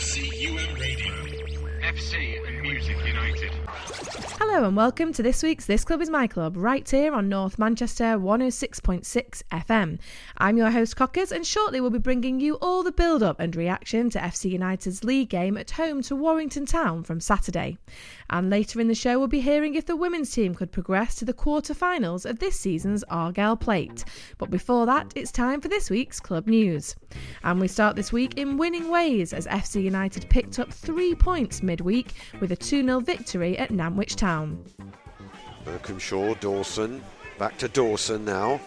FCUM Radio. FC and Music United. Hello and welcome to this week's This Club is My Club, right here on North Manchester 106.6 FM. I'm your host Cockers, and shortly we'll be bringing you all the build up and reaction to FC United's league game at home to Warrington Town from Saturday. And later in the show, we'll be hearing if the women's team could progress to the quarter finals of this season's Argyle Plate. But before that, it's time for this week's club news. And we start this week in winning ways as FC United picked up three points midweek with a 2 0 victory at Nantwich Town. Berkhamshaw, Dawson, back to Dawson now.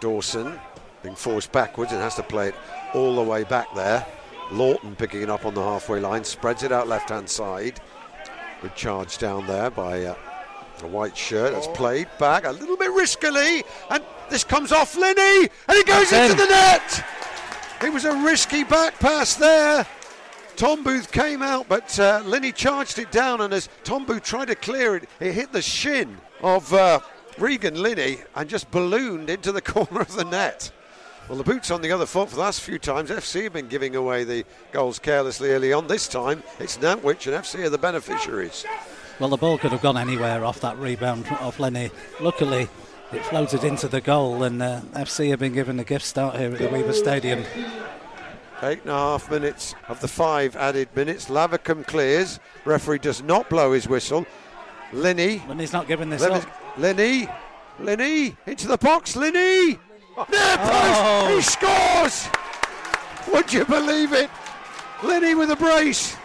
Dawson being forced backwards and has to play it all the way back there. Lawton picking it up on the halfway line, spreads it out left hand side. Good charge down there by uh, a white shirt. That's played back a little bit riskily, and this comes off Linney, and it goes That's into in. the net. It was a risky back pass there. Tom Booth came out, but uh, charged it down, and as Tom Booth tried to clear it, it hit the shin of uh, Regan Linney and just ballooned into the corner of the net. Well, the boot's on the other foot for the last few times. FC have been giving away the goals carelessly early on. This time, it's Nantwich, and FC are the beneficiaries. Well, the ball could have gone anywhere off that rebound off Lenny. Luckily, it floated into the goal, and uh, FC have been given a gift start here at the Weaver Stadium. Eight and a half minutes of the five added minutes. Lavercombe clears. Referee does not blow his whistle. Linney. Lenny's not giving this Linney. up. Linney. Linney. Into the box. Linney. Near post. Oh. He scores. Would you believe it? Linney with a brace.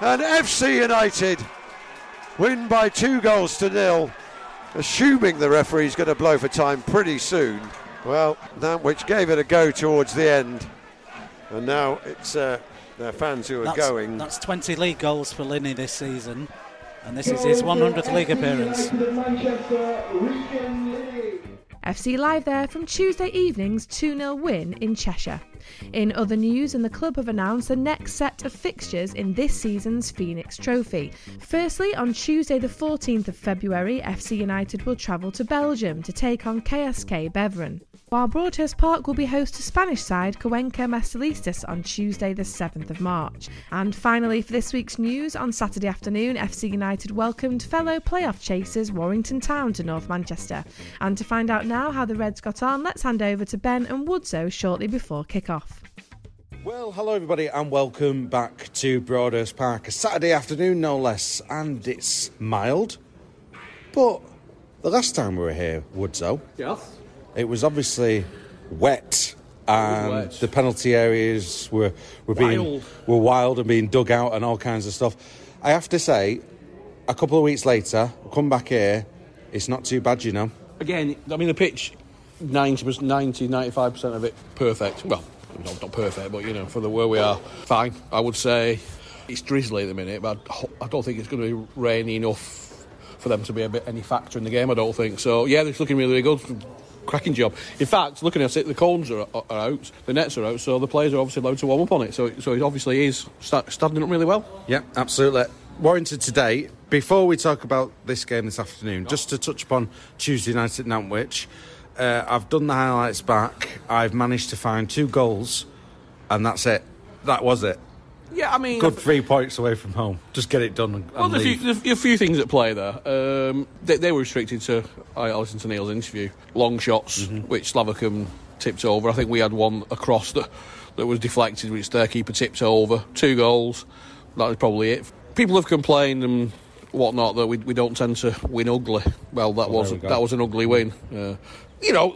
And FC United win by two goals to nil. Assuming the referee's going to blow for time pretty soon. Well, Nantwich gave it a go towards the end. And now it's uh, their fans who are That's, going. that's 20 league goals for Lenny this season, and this is his 100th league appearance. FC Live there from Tuesday evening's 2 0 win in Cheshire. In other news, and the club have announced the next set of fixtures in this season's Phoenix Trophy. Firstly, on Tuesday, the 14th of February, FC United will travel to Belgium to take on KSK Beveren. While Broadhurst Park will be host to Spanish side Cuenca Mestallistas on Tuesday, the 7th of March. And finally, for this week's news, on Saturday afternoon, FC United welcomed fellow playoff chasers Warrington Town to North Manchester. And to find out now how the Reds got on, let's hand over to Ben and Woodso shortly before kick-off. Well, hello everybody, and welcome back to Broadhurst Park. A Saturday afternoon, no less, and it's mild. But the last time we were here, Woodso, Yes. it was obviously wet, and wet. the penalty areas were were being Wild. were wild and being dug out and all kinds of stuff. I have to say, a couple of weeks later, come back here, it's not too bad, you know. Again, I mean, the pitch, 90%, 90 95% of it perfect. Well, not, not perfect, but, you know, for the where we are, fine. I would say it's drizzly at the minute, but I don't think it's going to be rainy enough for them to be a bit any factor in the game, I don't think. So, yeah, it's looking really, really good. Cracking job. In fact, looking at it, the cones are, are out, the nets are out, so the players are obviously allowed to warm up on it. So, so it obviously is sta- standing up really well. Yeah, absolutely. Warrington today. Before we talk about this game this afternoon, just to touch upon Tuesday night at Nantwich, uh, I've done the highlights back. I've managed to find two goals, and that's it. That was it. Yeah, I mean, Good three points away from home. Just get it done and, Well, there's a few, there's a few things at play there. Um, they, they were restricted to. I listened to Neil's interview. Long shots, which Slavacum tipped over. I think we had one across that that was deflected, which their keeper tipped over. Two goals. That was probably it. People have complained and whatnot that we, we don't tend to win ugly. Well, that was we that was an ugly win. Uh, you know,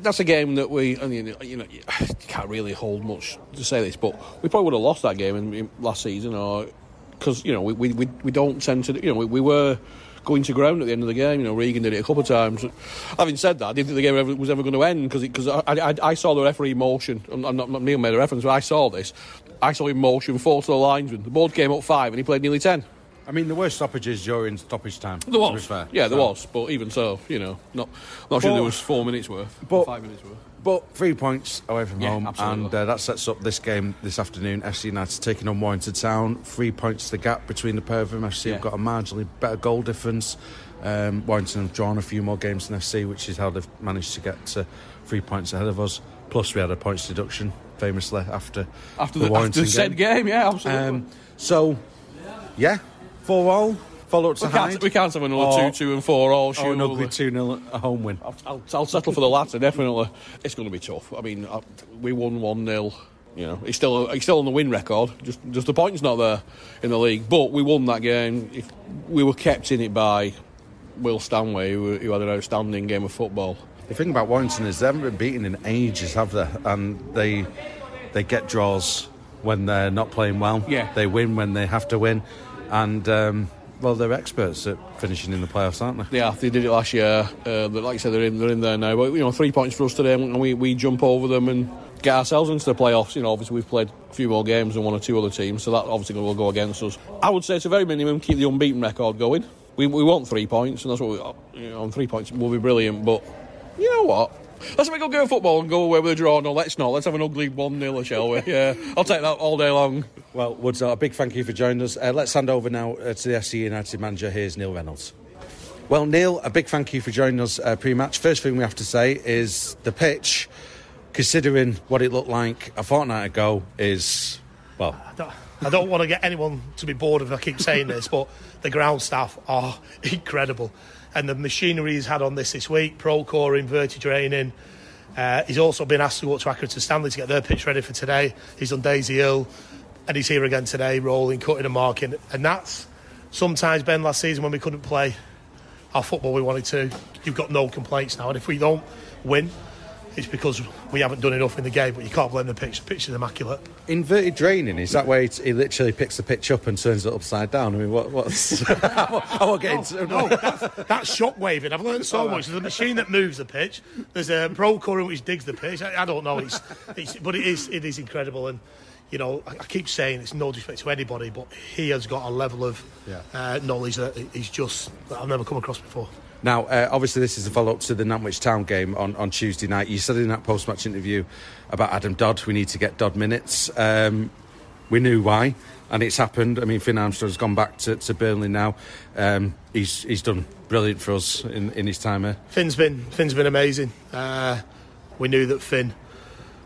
that's a game that we. You know, you can't really hold much to say this, but we probably would have lost that game in, in last season, or because you know we, we, we, don't tend to. You know, we, we were going to ground at the end of the game. You know, Regan did it a couple of times. Having said that, I didn't think the game ever, was ever going to end because because I, I, I saw the referee motion. I'm, not, Neil made a reference, but I saw this. I saw him motion four to the linesman. The board came up five, and he played nearly ten. I mean, there were stoppages during stoppage time. There was, fair. yeah, there So- was. But even so, you know, not not sure there was four minutes worth, but- five minutes worth. But three points away from Yeah, home, absolutely. and uh, that sets up this game this afternoon. FC United taking on Warrington Town. Three points the gap between the pair of them. FC Yeah. have got a marginally better goal difference. Um, Warrington have drawn a few more games than FC, which is how they've managed to get to three points ahead of us. Plus, we had a points deduction famously after After the the, Warrington after the said game. game, yeah, absolutely. Um, so, yeah, four all. Follow up to we, can't, we can't have another Or- two, two, and four all. or surely. an ugly 2 0 a home win. I'll, I'll, I'll settle for the latter, definitely. It's going to be tough. I mean, I, we won 1 0. You know, he's still he's still on the win record. Just just the points not there in the league, but we won that game. If we were kept in it by Will Stanway, who, who had an outstanding game of football. The thing about Warrington is they haven't been beaten in ages, have they? And they they get draws when they're not playing well. Yeah. They win when they have to win. And, um, well, they're experts at finishing in the playoffs, aren't they? Yeah, they did it last year. Uh, like I said, they're in, they're in there now. But you know, three points for us today, and we, we jump over them and get ourselves into the playoffs. You know, obviously we've played a few more games than one or two other teams, so that obviously will go against us. I would say, it's a very minimum, keep the unbeaten record going. We, we want three points, and that's what we, you know, on three points will be brilliant. But you know what? Let's make a go of football and go away with a draw. No, let's not. Let's have an ugly 1 0, shall we? Yeah, I'll take that all day long. Well, Woods, a big thank you for joining us. Uh, let's hand over now uh, to the FC United manager. Here's Neil Reynolds. Well, Neil, a big thank you for joining us uh, pre match. First thing we have to say is the pitch, considering what it looked like a fortnight ago, is, well, I don't, I don't want to get anyone to be bored if I keep saying this, but the ground staff are incredible. And the machinery he's had on this this week, Procore, inverted training. Uh, he's also been asked to go to Accrington Stanley to get their pitch ready for today. He's on Daisy Hill, and he's here again today, rolling, cutting and marking. And that's sometimes, Ben, last season when we couldn't play our football we wanted to, you've got no complaints now. And if we don't win, it's because we haven't done enough in the game, but you can't blame the pitch. The pitch is immaculate. inverted draining, is that where he, he literally picks the pitch up and turns it upside down? I mean, what, what's. I won't get into No, that's, that's shock waving. I've learned so much. There's a machine that moves the pitch. There's a pro current which digs the pitch. I, I don't know. It's, it's, but it is it is incredible. And you know, I, I keep saying it's no disrespect to anybody, but he has got a level of Yeah. uh, knowledge that he's just that I've never come across before. Now, uh, obviously, this is a follow up to the Nantwich Town game on, on Tuesday night. You said in that post match interview about Adam Dodd, we need to get Dodd minutes. Um, we knew why, and it's happened. I mean, Finn Armstrong's gone back to, to Burnley now. Um, he's, he's done brilliant for us in, in his time here. Finn's been Finn's been amazing. Uh, we knew that Finn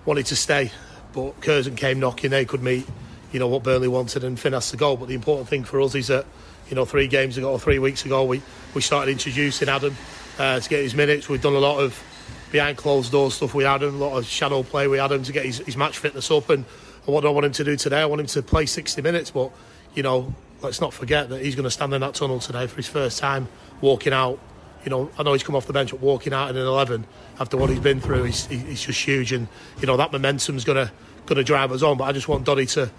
wanted to stay, but Curzon came knocking. They could meet, you know, what Burnley wanted, and Finn has to go. But the important thing for us is that, you know, three games ago or three weeks ago, we we started introducing Adam uh, to get his minutes. We've done a lot of behind closed doors stuff with Adam, a lot of shadow play with Adam to get his, his match fitness up. And, and what do I want him to do today? I want him to play 60 minutes, but you know, let's not forget that he's going to stand in that tunnel today for his first time walking out you know, I know he's come off the bench, but walking out in an 11 after what he's been through, he's, he's just huge. And, you know, that momentum's going to going to drive us on. But I just want Doddy to,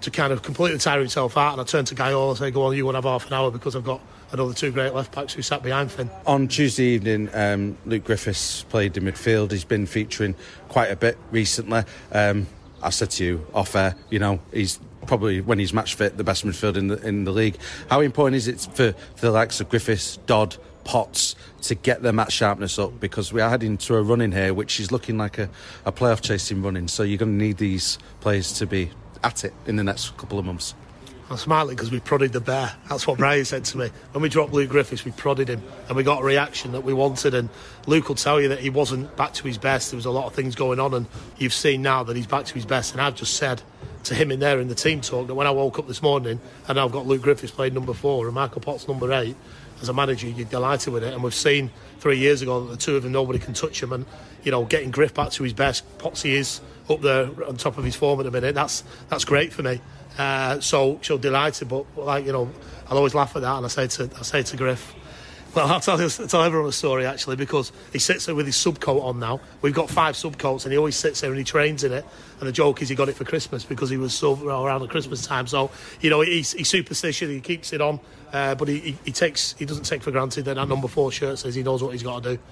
to kind of completely tire himself out. And I turn to Guy and say, go on, you want to have half an hour because I've got another two great left backs who sat behind Finn. On Tuesday evening, um, Luke Griffiths played in midfield. He's been featuring quite a bit recently. Um, I said to you off air, you know, he's probably when he's match fit the best midfield in the in the league. How important is it for, for the likes of Griffiths, Dodd, Potts to get their match sharpness up? Because we are heading to a run in here, which is looking like a, a playoff chasing running. So you're going to need these players to be at it in the next couple of months. I'm smiling because we prodded the bear. That's what Brian said to me. When we dropped Luke Griffiths, we prodded him and we got a reaction that we wanted. And Luke will tell you that he wasn't back to his best. There was a lot of things going on, and you've seen now that he's back to his best. And I've just said to him in there in the team talk that when I woke up this morning and I've got Luke Griffiths playing number four and Michael Potts number eight, as a manager, you're delighted with it. And we've seen three years ago that the two of them, nobody can touch him. And, you know, getting Griff back to his best, Potsy is up there on top of his form at the minute. That's, that's great for me. Uh, so, so delighted, but like you know, I'll always laugh at that, and I say to I say to Griff, well, I'll tell you, I'll tell everyone a story actually because he sits there with his subcoat on now. We've got five subcoats, and he always sits there and he trains in it. And the joke is he got it for Christmas because he was so around the Christmas time. So you know, he's, he's superstitious. He keeps it on, uh, but he, he, he takes he doesn't take for granted that that number four shirt says he knows what he's got to do.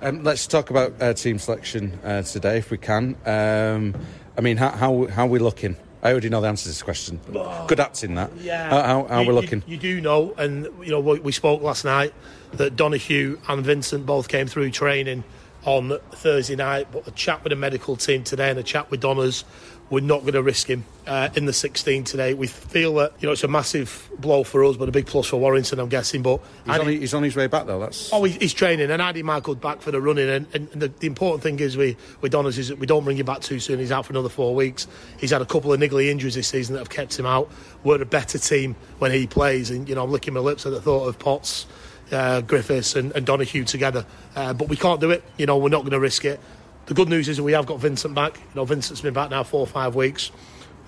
Um, let's talk about uh, team selection uh, today, if we can. Um, I mean, how, how how are we looking? I already know the answer to this question. Good acting that. Yeah. How, how, how you, we're you- looking? You, do know, and you know we, we spoke last night that Donahue and Vincent both came through training on Thursday night, but a chat with the medical team today and a chat with Donners we're not going to risk him uh, in the 16 today. We feel that you know it's a massive blow for us, but a big plus for Warrington, I'm guessing. But he's, on, he's on, his way back though. That's oh, he's training, and Andy Michael's back for the running. And, and the, the, important thing is we with Donners is that we don't bring him back too soon. He's out for another four weeks. He's had a couple of niggly injuries this season that have kept him out. We're a better team when he plays, and you know I'm licking my lips at the thought of Potts. Uh, Griffiths and, and Donoghue together, uh, but we can't do it. You know, we're not going to risk it. The good news is we have got Vincent back. You know, Vincent's been back now four or five weeks.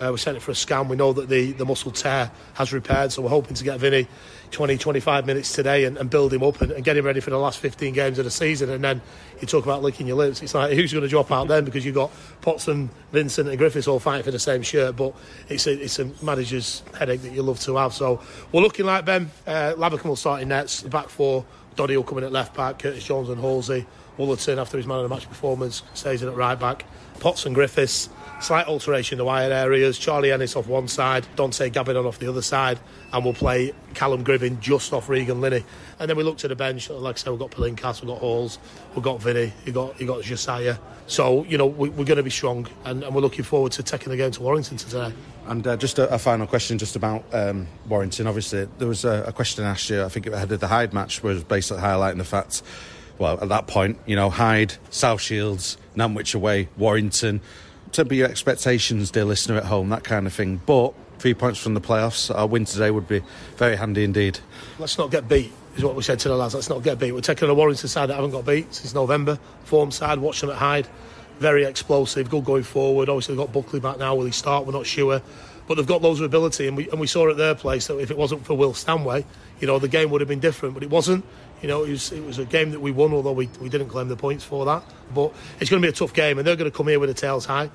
Uh, we sent it for a scan. We know that the, the muscle tear has repaired, so we're hoping to get Vinny 20, 25 minutes today and, and build him up and, and, get him ready for the last 15 games of the season. And then you talk about licking your lips. It's like, who's going to drop out then? Because you've got Potts and Vincent and Griffiths all fighting for the same shirt. But it's a, it's a manager's headache that you love to have. So we're looking like Ben. Uh, Lavercombe will start in nets. The back four, Doddy will come in at left back, Curtis Jones and Halsey. Woollerton, after his man of the match performance, stays in at right back. Potts and Griffiths Slight alteration in the wide areas. Charlie Ennis off one side, Dante Gabidon off the other side, and we'll play Callum Gribbin just off Regan Linney. And then we look to the bench. Like I said, we've got Palinkas, we've got Halls, we've got Vinny, you got you got Josiah. So you know we, are going to be strong, and, and, we're looking forward to taking the game to Warrington today. And uh, just a, a, final question, just about um, Warrington. Obviously, there was a, a question asked you. I think it ahead of the Hyde match, was basically highlighting the fact well, at that point, you know, Hyde, South Shields, Nantwich away, Warrington temper your expectations, dear listener at home, that kind of thing. But three points from the playoffs, our win today would be very handy indeed. Let's not get beat, is what we said to the lads. Let's not get beat. We're taking a Warrington side that haven't got beat since November. Form side, watch them at Hyde. Very explosive, good going forward. Obviously, they've got Buckley back now. Will he start? We're not sure. But they've got loads of ability, and we, and we saw at their place that if it wasn't for Will Stanway, you know, the game would have been different. But it wasn't. You know, it was, it was a game that we won, although we, we didn't claim the points for that. But it's going to be a tough game, and they're going to come here with the tails high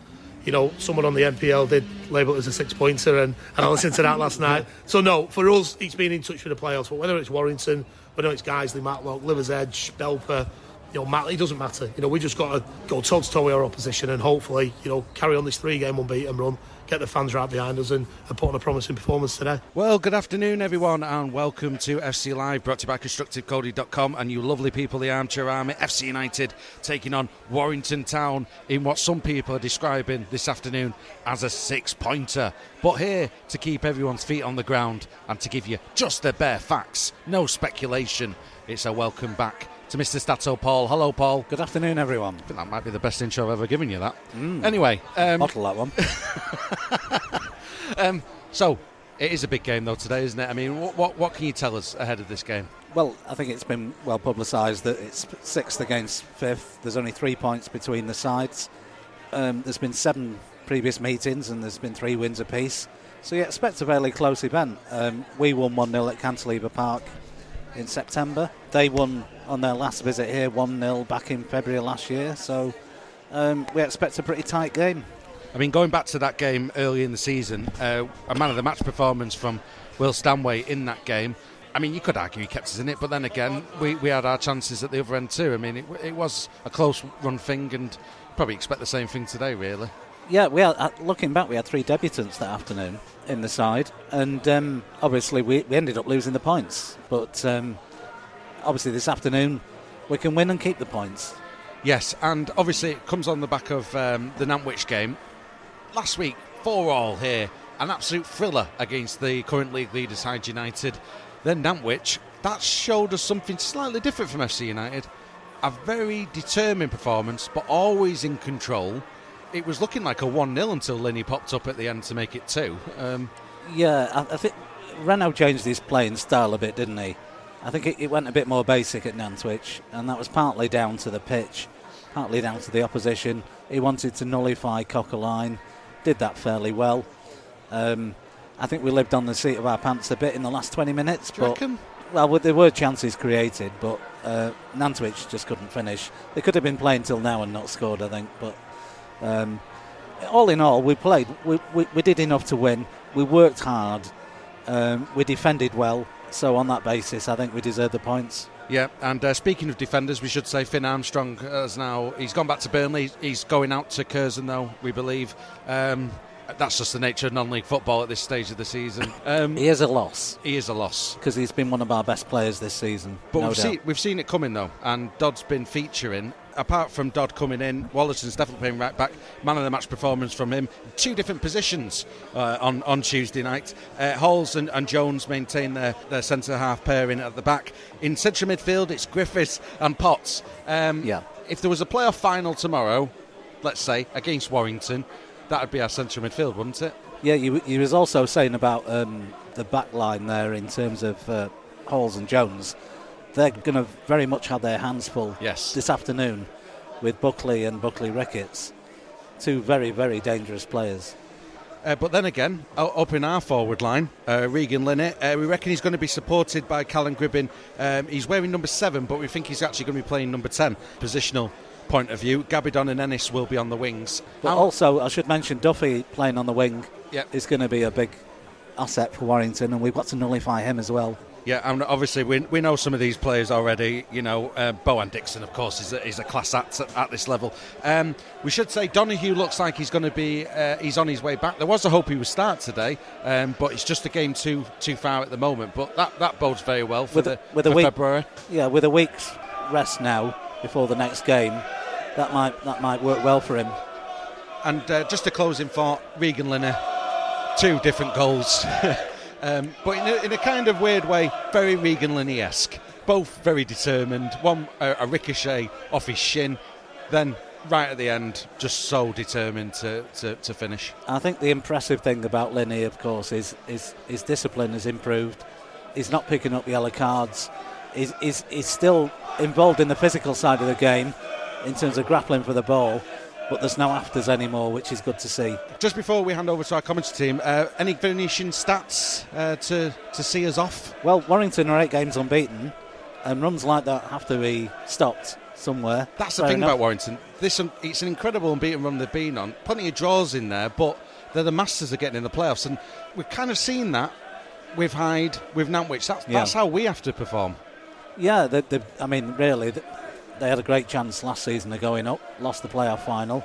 you know, someone on the NPL did label it as a six pointer, and, and I listened to that last night. So, no, for us, it's been in touch with the playoffs, but whether it's Warrington, whether it's Guiseley, Matlock, Liversedge, Belper, you know, Matt, it doesn't matter. You know, we just got to go toe to toe with our opposition and hopefully, you know, carry on this three game unbeaten run get the fans right behind us and, put on a promising performance today. Well, good afternoon, everyone, and welcome to FC Live, brought to you by ConstructiveCody.com and you lovely people, the Armchair Army, FC United taking on Warrington Town in what some people are describing this afternoon as a six pointer. But here to keep everyone's feet on the ground and to give you just the bare facts, no speculation. It's a welcome back to Mr. Stato Paul. Hello, Paul. Good afternoon, everyone. I think that might be the best intro I've ever given you. That. Mm. Anyway, um, bottle that one. um, so it is a big game though today, isn't it? I mean, what, what, what can you tell us ahead of this game? Well, I think it's been well publicised that it's sixth against fifth. There's only three points between the sides. Um, there's been seven previous meetings and there's been three wins apiece. So you expect a fairly close event. Um, we won 1 0 at Cantilever Park in September. They won on their last visit here 1 0 back in February last year. So um, we expect a pretty tight game. I mean, going back to that game early in the season, uh, a man of the match performance from Will Stanway in that game. I mean, you could argue he kept us in it, but then again, we, we had our chances at the other end too. I mean, it, it was a close run thing, and probably expect the same thing today, really. Yeah, we had, uh, looking back, we had three debutants that afternoon in the side, and um, obviously we, we ended up losing the points. But um, obviously this afternoon we can win and keep the points. Yes, and obviously it comes on the back of um, the Nantwich game. Last week, 4 all here, an absolute thriller against the current league leaders, Hyde United. Then Nantwich, that showed us something slightly different from FC United. A very determined performance, but always in control. It was looking like a 1 0 until Lenny popped up at the end to make it 2. Um, yeah, I, I think Reynolds changed his playing style a bit, didn't he? I think it, it, went a bit more basic at Nantwich, and that was partly down to the pitch, partly down to the opposition. He wanted to nullify Cockerline, did that fairly well. Um, I think we lived on the seat of our pants a bit in the last 20 minutes. but? Well, there were chances created, but uh, Nantwich just couldn't finish. They could have been playing till now and not scored, I think. But um, all in all, we played. We, we, we, did enough to win. We worked hard. Um, we defended well. So on that basis, I think we deserve the points. Yeah, and uh, speaking of defenders, we should say Finn Armstrong has now he's gone back to Burnley. He's going out to Curzon, though we believe. Um, That's just the nature of non-league football at this stage of the season. Um, He is a loss he is a loss. because he's been one of our best players this season. But no we've, seen, we've seen it coming though, and Dodd's been featuring. Apart from Dodd coming in, Wallerson's definitely playing right back. Man of the match performance from him. Two different positions uh, on on Tuesday night. Uh, Halls and, and Jones maintain their, their centre half pairing at the back. In central midfield, it's Griffiths and Potts. Um, Yeah. If there was a playoff final tomorrow, let's say against Warrington, that would be our central midfield, wouldn't it? Yeah, you, you was also saying about um, the back line there in terms of uh, Halls and Jones. They're going to very much have their hands full Yes. this afternoon with Buckley and Buckley Ricketts. Two very, very dangerous players. Uh, but then again, up in our forward line, uh, Regan Linney, uh, we reckon he's going to be supported by Callum Gribbin. Um, he's wearing number seven, but we think he's actually going to be playing number 10, positional point of view. Gabidon and Ennis will be on the wings. But How- also, I should mention Duffy playing on the wing Yep. is going to be a big asset for Warrington, and we've got to nullify him as well. Yeah, and obviously we, we know some of these players already. You know, uh, Bohan Dixon, of course, is a, is a class act at, at this level. Um, we should say Donahue looks like he's going to be uh, he's on his way back. There was a hope he would start today, um, but it's just a game too too far at the moment. But that, that bodes very well for With the with a week- February. Yeah, with a week's rest now before the next game, that might that might work well for him. And uh, just a closing thought, Regan Linney, two different goals. um, but in a, in a kind of weird way, very Regan Linney esque. Both very determined. One, a, a ricochet off his shin, then right at the end, just so determined to, to, to finish. I think the impressive thing about Linney, of course, is, is his discipline has improved. He's not picking up yellow cards. He's, he's, he's still involved in the physical side of the game in terms of grappling for the ball, but there's no afters anymore, which is good to see. Just before we hand over to our commentary team, uh, any finishing stats uh, to, to see us off? Well, Warrington are eight games unbeaten, and runs like that have to be stopped somewhere. That's the thing enough. about Warrington. This um, it's an incredible unbeaten run they've been on. Plenty of draws in there, but they're the masters of getting in the playoffs, and we've kind of seen that with Hyde, with Nantwich. That's, Yeah. that's how we have to perform. Yeah, they, they, I mean, really, th- they had a great chance last season of going up, lost the playoff final.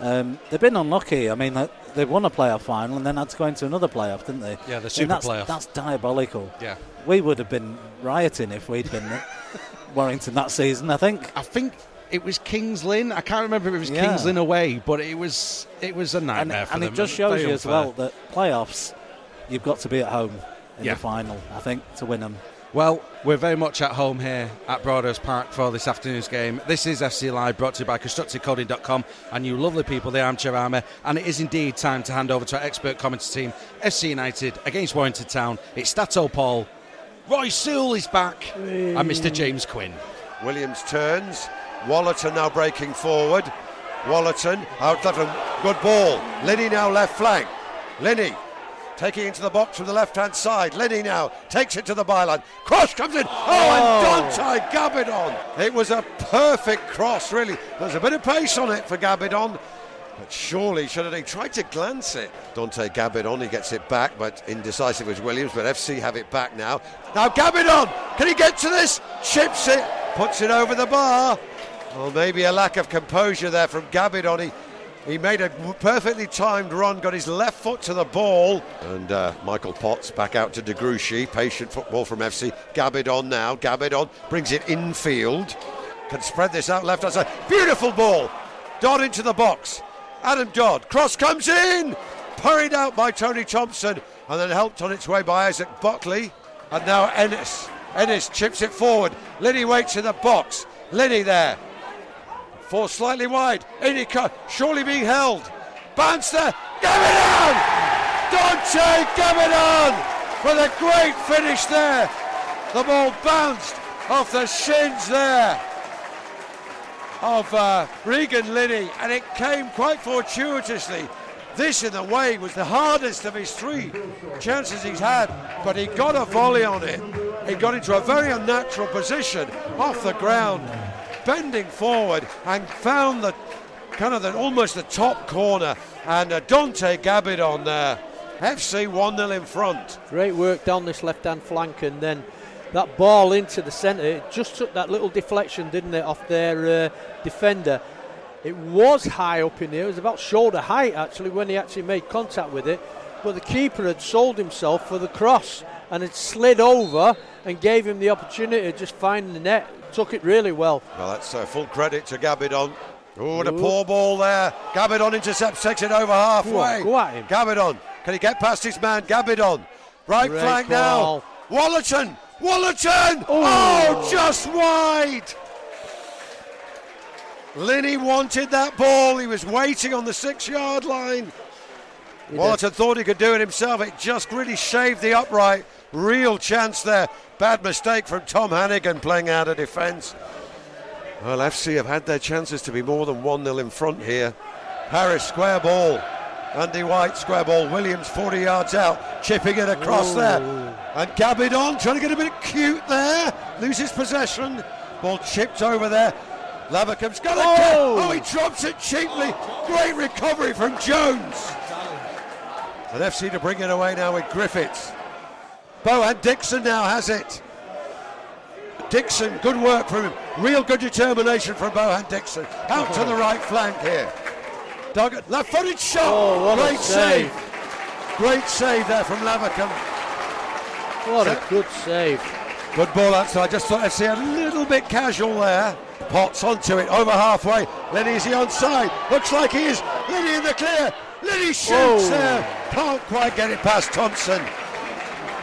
Um, they've been unlucky. I mean, they, they won a playoff final and then had to go into another playoff, didn't they? Yeah, the I mean, super that's, playoff. That's diabolical. Yeah, We would have been rioting if we'd been at Warrington that season, I think. I think it was Kings Lynn. I can't remember if it was Yeah. Kings Lynn away, but it was it was a And, nightmare for and them. And it just shows you as well that playoffs, you've got to be at home in Yeah. the final, I think, to win them. Well, we're very much at home here at Broadhurst Park for this afternoon's game. This is FC Live brought to you by ConstructiveCoding.com and you lovely people, the Armchair Army. And it is indeed time to hand over to our expert commentary team, FC United against Warrington Town. It's Stato Paul, Roy Sewell is back, and Mr. James Quinn. Williams turns. Wallerton now breaking forward. Wallerton out left. Good ball. Linney now left flank. Linney taking into the box from the left hand side. Lenny now takes it to the byline. Cross comes in. Oh, and oh. Dante Gabidon. It was a perfect cross, really. There's a bit of pace on it for Gabidon. But surely should have he tried to glance it. Dante Gabidon, he gets it back, but indecisive was Williams. But FC have it back now. Now Gabidon, can he get to this? Chips it, puts it over the bar. Well, maybe a lack of composure there from Gabidon. He, he made a perfectly timed run, got his left foot to the ball. And uh, Michael Potts back out to De Gruchy. Patient football from FC. Gabidon now. Gabidon brings it infield. Can spread this out left hand side. Beautiful ball. Dodd into the box. Adam Dodd. Cross comes in. Parried out by Tony Thompson. And then helped on its way by Isaac Buckley. And now Ennis. Ennis chips it forward. Linney waits in the box. Linney there. Four slightly wide. He co- surely being held. Banster. Gavin Dante Gavin with a great finish there. The ball bounced off the shins there of uh, Regan Linney, and it came quite fortuitously. This, in the way, was the hardest of his three chances he's had, but he got a volley on it. He got into a very unnatural position off the ground, bending forward, and found the kind of the, almost the top corner. And uh, Dante Gabidon there, FC 1 0 in front. Great work down this left hand flank, and then that ball into the centre. It just took that little deflection, didn't it, off their uh, defender. It was high up in the air. It was about shoulder height actually when he actually made contact with it. But the keeper had sold himself for the cross and it slid over and gave him the opportunity to just find the net. Took it really well. Well, that's uh, full credit to Gabidon. Oh, a poor ball there. Gabidon intercepts, takes it over halfway. Go at him. Gabidon, can he get past his man? Gabidon, right Great flank ball. now. Wallerton, Wallerton. Oh, just wide. Linney wanted that ball. He was waiting on the six-yard line. Wallerton thought he could do it himself. It just really shaved the upright. Real chance there. Bad mistake from Tom Hannigan playing out of defence. Well, FC have had their chances to be more than 1 0 in front here. Harris, square ball. Andy White, square ball. Williams, 40 yards out, chipping it across there. And Gabidon trying to get a bit of cute there. Loses possession. Ball chipped over there. Lavercombe's got a Oh! Oh, he drops it cheaply. Great recovery from Jones. And FC to bring it away now with Griffiths. Bohan Dixon now has it. Dixon, good work from him. Real good determination from Bohan Dixon. Out to the right flank here. Doggett, left footed shot. Oh, Great save. Great save there from Lavercombe. What a good save. Good ball outside. Just thought I'd see a little bit casual there. Potts onto it, over halfway. Lenny, is he onside? Looks like he is. Lenny in the clear. Lenny shoots Oh. there. Can't quite get it past Thompson.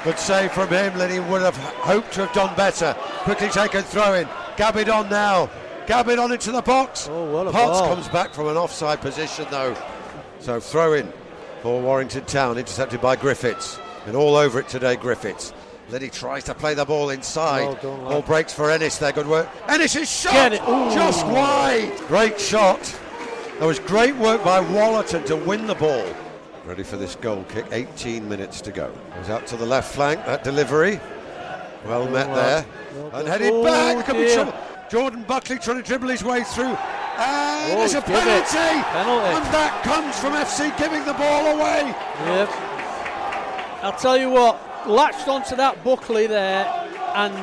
Good save from him. Lenny would have hoped to have done better. Quickly taken throw in. Gabidon now. Gabidon into the box. Oh, a Potts ball. comes back from an offside position though. So throw in for Warrington Town, intercepted by Griffiths. And all over it today, Griffiths. Lenny tries to play the ball inside. Well ball breaks for Ennis there, good work. Ennis' is shot! Just wide! Great shot. There was great work by Wallerton to win the ball. Ready for this goal kick, 18 minutes to go. Goes out to the left flank, that delivery. Well met well. there. Well and headed Oh, back. Could be trouble. Jordan Buckley trying to dribble his way through. And Oh, there's a penalty. Penalty. And that comes from FC giving the ball away. Yep. I'll tell you what, latched onto that Buckley there, and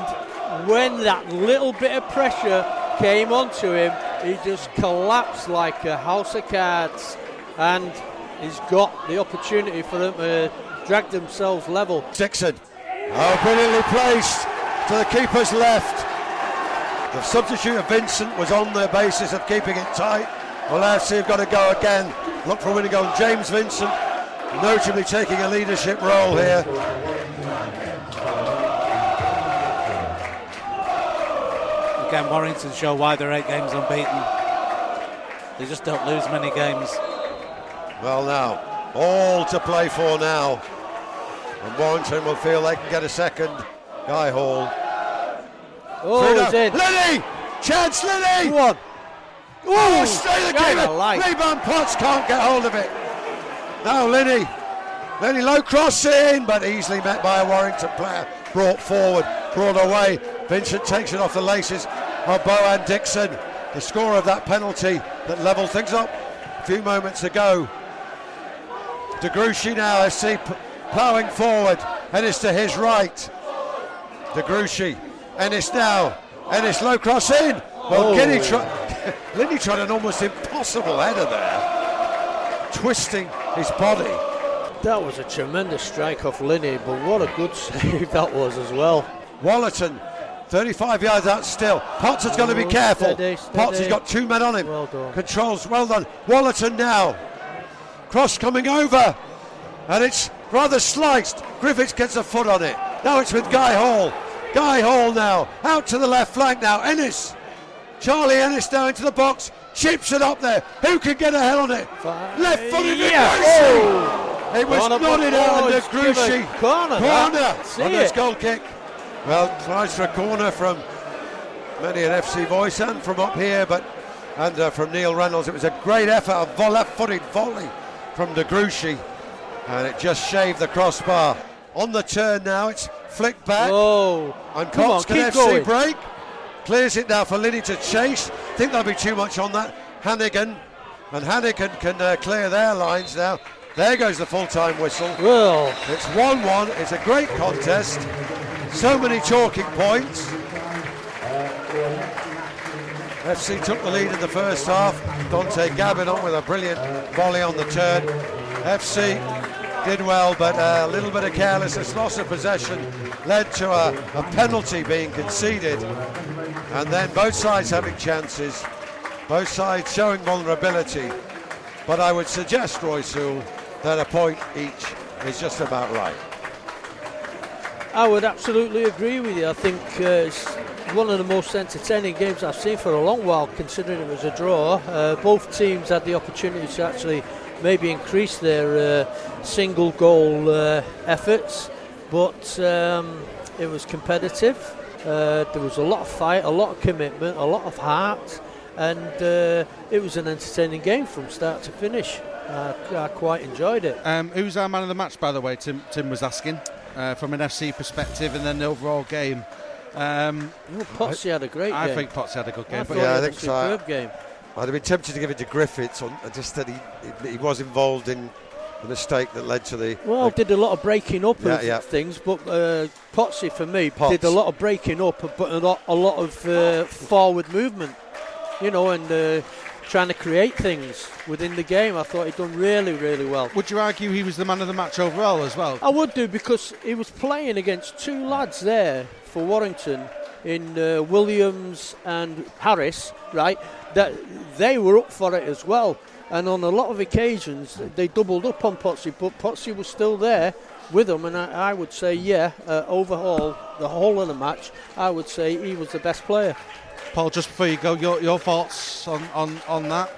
when that little bit of pressure came onto him, he just collapsed like a house of cards, and he's got the opportunity for them to drag themselves level. Dixon. Oh, brilliantly placed to the keeper's left. The substitute of Vincent was on the basis of keeping it tight. Well, FC have got to go again. Look for a winning goal. James Vincent, notably taking a leadership role here. Again, Warrington show why they're eight games unbeaten. They just don't lose many games. Well, now, all to play for now. And Warrington will feel they can get a second. Guy Hall. Oh, Through he's in. Lenny! Chance Lenny! Go on. Oh, stay the Shine game. a light. Rebound Potts can't get hold of it. Now Lenny. Lenny low cross in, but easily met by a Warrington player. Brought forward, brought away. Vincent takes it off the laces of Bohan Dixon. The score of that penalty that levelled things up a few moments ago. De Gruchy now, FC ploughing forward. Ennis to his right. De Gruchy. Ennis now. Ennis low cross in. Well, Oh. Try- Lindy tried an almost impossible header there, twisting his body. That was a tremendous strike off Linney, but what a good save that was as well. Wallerton, 35 yards out still. Potts has got to be Oh, careful. steady, Potts has got two men on him. Well done. Controls, well done. Wallerton now. Cross coming over. And it's rather sliced. Griffiths gets a foot on it. Now it's with Guy Hall. Guy Hall now. Out to the left flank now. Ennis. Charlie Ennis now into the box. Chips it up there. Who can get a head on it? Left footed. Yeah. Oh. It was Corner, nodded out oh, under. Gruchy. Corner. Corner. See on this goal kick. Well, tries for a corner from many an FC voice and from up here, but and uh, from Neil Reynolds. It was a great effort, a vo- left-footed volley from De and it just shaved the crossbar. On the turn now, it's flicked back, Oh, and Cox on, can FC going. break. Clears it now for Liddy to chase. Think there'll be too much on that. Hannigan, and Hannigan can uh, clear their lines now. There goes the full-time whistle. Well, It's 1 1. It's a great contest. So many talking points. FC took the lead in the first half. Dante Gabidon with a brilliant volley on the turn. FC did well, but a little bit of carelessness, loss of possession, led to a, a penalty being conceded. And then both sides having chances, both sides showing vulnerability. But I would suggest, Roy Sewell, that a point each is just about right. I would absolutely agree with you. I think uh, it's one of the most entertaining games I've seen for a long while, considering it was a draw. Uh, both teams had the opportunity to actually maybe increase their uh, single goal uh, efforts, but um, it was competitive. Uh, there was a lot of fight, a lot of commitment, a lot of heart, and uh, it was an entertaining game from start to finish. I quite enjoyed it. Um, who's our man of the match, by the way? Tim, Tim was asking uh, from an FC perspective, and then the overall game. Um, well, Potsy had a great I game. think Potsy had a good game. I but yeah, I think so. a superb game. I'd have been tempted to give it to Griffiths, on just that he, he was involved in the mistake that led to the. Well, the, did a lot of breaking up Yeah, of yeah. things, but uh, Potsy for me Potts. did a lot of breaking up, but a lot, a lot of uh, forward movement, you know, and uh, trying to create things within the game. I thought he'd done really, really well. Would you argue he was the man of the match overall as well? I would do because he was playing against two lads there for Warrington in uh, Williams and Harris, right? That they were up for it as well. And on a lot of occasions, they doubled up on Potsy, but Potsy was still there with them. And I, I would say, yeah, uh, overall, the whole of the match, I would say he was the best player. Paul, just before you go, your, your thoughts on, on, on that?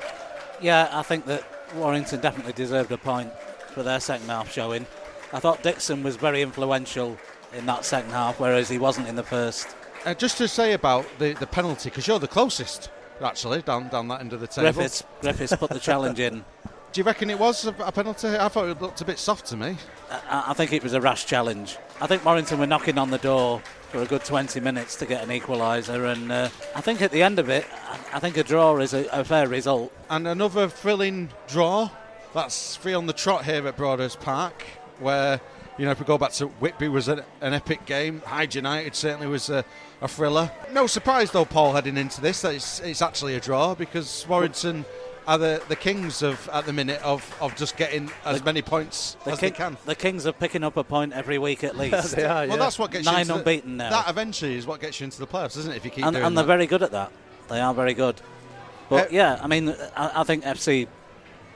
Yeah, I think that Warrington definitely deserved a point for their second half showing. I thought Dixon was very influential in that second half, whereas he wasn't in the first. Uh, just to say about the, the penalty, because you're the closest, actually, down down that end of the table. Griffiths, Griffiths put the challenge in. Do you reckon it was a, penalty? I thought it looked a bit soft to me. I, I think it was a rash challenge. I think Warrington were knocking on the door for a good 20 minutes to get an equaliser, and uh, I think at the end of it, I, I think a draw is a, a fair result. And another thrilling draw. That's three on the trot here at Broadhurst Park, where, you know, if we go back to Whitby was an, an epic game. Hyde United certainly was a, a thriller. No surprise, though, Paul, heading into this, that it's, it's actually a draw because Warrington are the, the kings of at the minute of, of just getting as The- many points The, as King- they can. the Kings are picking up a point every week at least. They are, Well, yeah. that's what gets you Nine the- unbeaten now. That eventually is what gets you into the playoffs, isn't it? If you keep and, doing and they're very good at that. They are very good. But Uh, yeah, I mean, I, I think FC,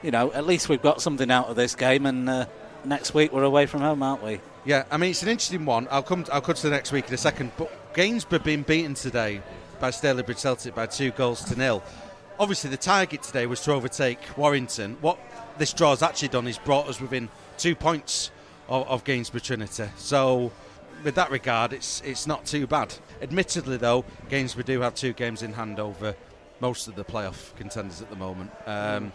you know, at least we've got something out of this game, and uh, next week we're away from home, aren't we? Yeah, I mean it's an interesting one. I'll come. I'll come to the next week in a second. But Gainsborough being beaten today by Stalybridge Celtic by two goals to nil. Obviously, the target today was to overtake Warrington. What this draw has actually done is brought us within two points of, of Gainsborough Trinity. So, with that regard, it's it's not too bad. Admittedly, though, Gainsborough do have two games in hand over most of the playoff contenders at the moment. Um,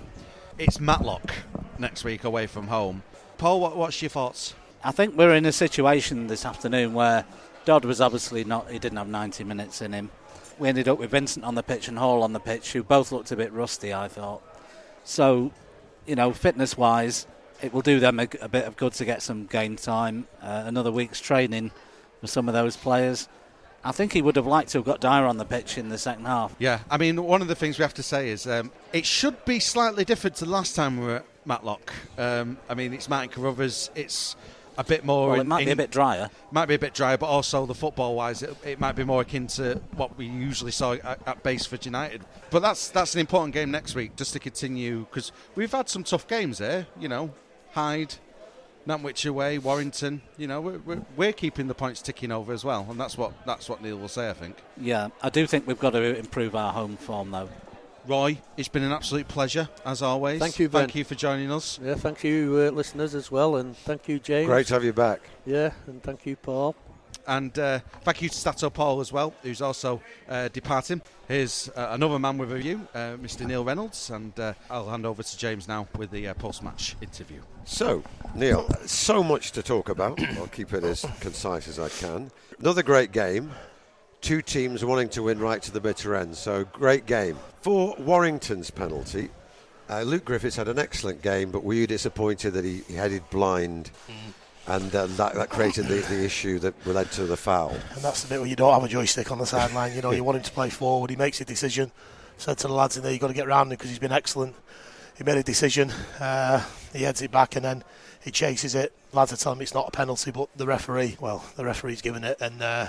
it's Matlock next week away from home. Paul, what, what's your thoughts? I think we're in a situation this afternoon where Dodd was obviously not, he didn't have 90 minutes in him. We ended up with Vincent on the pitch and Hall on the pitch, who both looked a bit rusty, I thought. So, you know, fitness wise, it will do them a, a bit of good to get some game time, uh, another week's training for some of those players. I think he would have liked to have got Dyer on the pitch in the second half. Yeah, I mean, one of the things we have to say is um, it should be slightly different to last time we were at Matlock. Um, I mean, it's Martin Carruthers, it's a bit more. Well, it in- might be a bit drier. Might be a bit drier, but also the football wise, it, it might be more akin to what we usually saw at, at Basford United. But that's that's an important game next week, just to continue because we've had some tough games there. You know, Hyde, Nantwich away, Warrington. You know, we're, we're, we're keeping the points ticking over as well, and that's what that's what Neil will say. I think. Yeah, I do think we've got to improve our home form, though. Roy, it's been an absolute pleasure as always. Thank you, Ben. Thank you for joining us. Yeah, thank you, uh, listeners, as well, and thank you, James. Great to have you back. Yeah, and thank you, Paul. And uh, thank you to Stato Paul as well, who's also uh, departing. Here's uh, another man with a view, uh, Mr. Neil Reynolds, and uh, I'll hand over to James now with the uh, post-match interview. So, Neil, so much to talk about. I'll keep it as concise as I can. Another great game. Two teams wanting to win right to the bitter end. So, great game. For Warrington's penalty, uh, Luke Griffiths had an excellent game, but were you disappointed that he, he headed blind? And uh, that, that created the, the issue that led to the foul. And that's the bit where you don't have a joystick on the sideline. You know, you want him to play forward. He makes a decision said to the lads in there, you've got to get round him because he's been excellent. He made a decision. Uh, he heads it back and then he chases it. Lads are telling me it's not a penalty, but the referee, well, the referee's given it, and uh,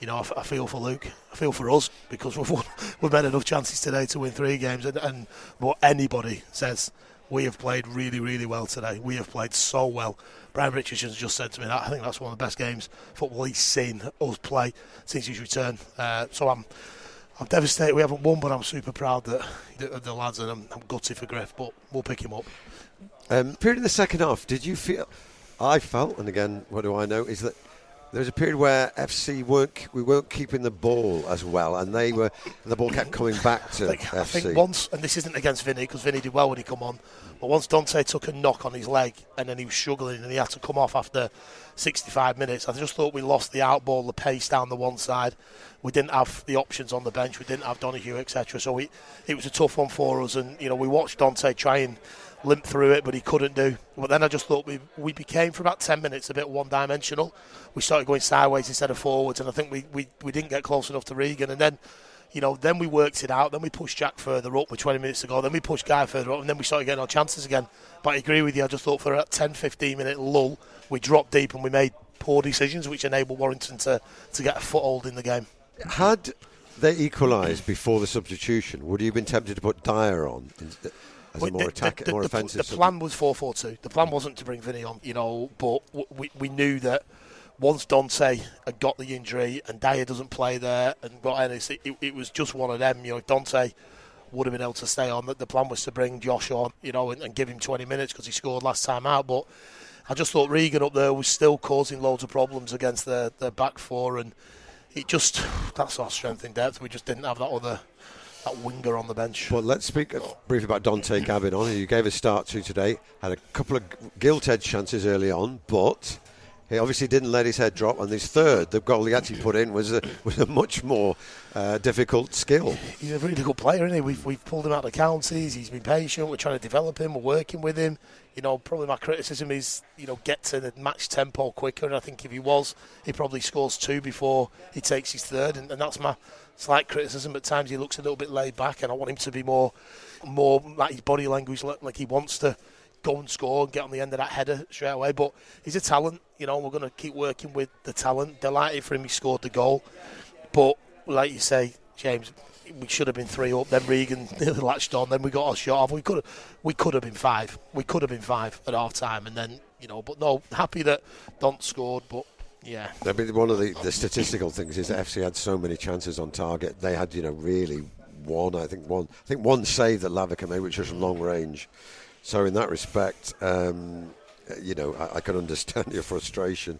you know, I, feel for Luke. I feel for us because we've won, we've made enough chances today to win three games, and, and what anybody says, we have played really, really well today. We have played so well. Brian Richardson's just said to me that I think that's one of the best games football he's seen us play since his return. Uh, so I'm. I'm devastated we haven't won, but I'm super proud that the, lads and I'm, I'm gutted for Griff, but we'll pick him up. Um, period in the second half, did you feel? I felt, and again, what do I know, is that there was a period where FC weren't we weren't keeping the ball as well, and they were the ball kept coming back to I think, FC. I think once, and this isn't against Vinny because Vinny did well when he come on, but once Dante took a knock on his leg and then he was struggling and he had to come off after 65 minutes, I just thought we lost the outball, the pace down the one side. We didn't have the options on the bench. We didn't have Donahue, etc. So we, it was a tough one for us, and you know we watched Dante try and limp through it, but he couldn't do. But then I just thought we we became for about 10 minutes a bit one dimensional. We started going sideways instead of forwards, and I think we, we, we didn't get close enough to Regan. And then, you know, then we worked it out. Then we pushed Jack further up with 20 minutes to go. Then we pushed Guy further up, and then we started getting our chances again. But I agree with you. I just thought for a 10 15 minute lull, we dropped deep and we made poor decisions, which enabled Warrington to, to get a foothold in the game. Had they equalised before the substitution, would you have been tempted to put Dyer on as Well, more the- attack, the, more the, offensive? The plan was 4 4 2. The plan wasn't to bring Vinny on, you know, but we, we knew that once Dante had got the injury and Dyer doesn't play there and got Ennis, it, it, was just one of them. You know, if Dante would have been able to stay on, the, the plan was to bring Josh on, you know, and, and give him 20 minutes because he scored last time out. But I just thought Regan up there was still causing loads of problems against the, the back four, and it just, that's our strength in depth. We just didn't have that other. That winger on the bench. Well, let's speak uh, briefly about Dante Gabidon, who you gave a start to today. Had a couple of gilt-edged chances early on, but he obviously didn't let his head drop. And his third, the goal he actually put in, was a, was a much more uh, difficult skill. he's a really good player, isn't he? We've, we've pulled him out of the counties. He's been patient. We're trying to develop him. We're working with him. You know, probably my criticism is, you know, get to the match tempo quicker. And I think if he was, he probably scores two before he takes his third. And, and that's my slight criticism. At times he looks a little bit laid back, and I want him to be more, more like his body language, like like he wants to go and score and get on the end of that header straight away. But he's a talent. You know, we're going to keep working with the talent. Delighted for him, he scored the goal. But like you say, James, we should have been three up. Then Regan latched on. Then we got our shot off. We could have, we could have been five. We could have been five at half time. And then you know, but no, happy that Don scored. But yeah, I mean, one of the, the statistical things is that FC had so many chances on target. They had, you know, really one. I think one. I think one save that Lavercombe made, which was from long range. So in that respect, um, you know, I, I can understand your frustration.